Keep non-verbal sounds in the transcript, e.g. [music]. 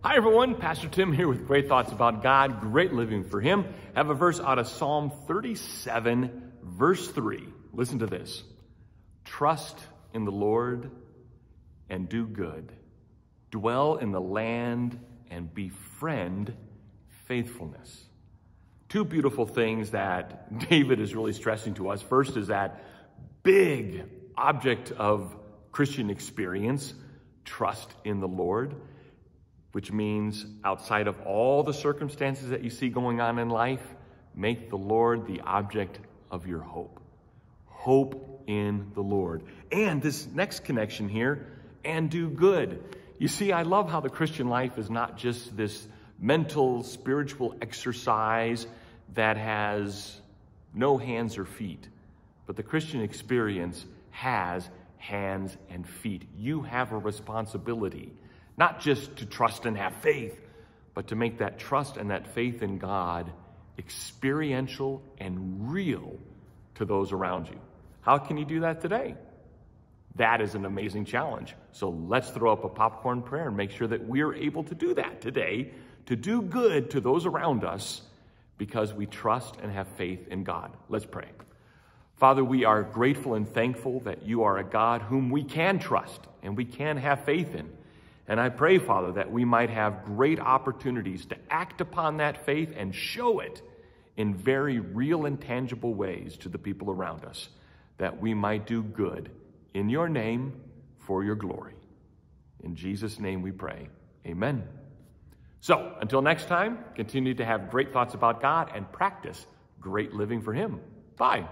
Hi, everyone. Pastor Tim here with great thoughts about God, great living for Him. I have a verse out of Psalm 37, verse 3. Listen to this Trust in the Lord and do good, dwell in the land and befriend faithfulness. Two beautiful things that [laughs] David is really stressing to us. First is that big object of Christian experience, trust in the Lord which means outside of all the circumstances that you see going on in life, make the Lord the object of your hope. Hope in the Lord. And this next connection here, and do good. You see, I love how the Christian life is not just this mental, spiritual exercise that has no hands or feet, but the Christian experience has hands and feet. You have a responsibility not just to trust and have faith, but to make that trust and that faith in God experiential and real to those around you. How can you do that today? That is an amazing challenge. So let's throw up a popcorn prayer and make sure that we're able to do that today, to do good to those around us because we trust and have faith in God. Let's pray. Father, we are grateful and thankful that you are a God whom we can trust and we can have faith in. And I pray, Father, that we might have great opportunities to act upon that faith and show it in very real and tangible ways to the people around us, that we might do good in your name for your glory. In Jesus' name we pray. Amen. So, until next time, continue to have great thoughts about God and practice great living for Him. Bye.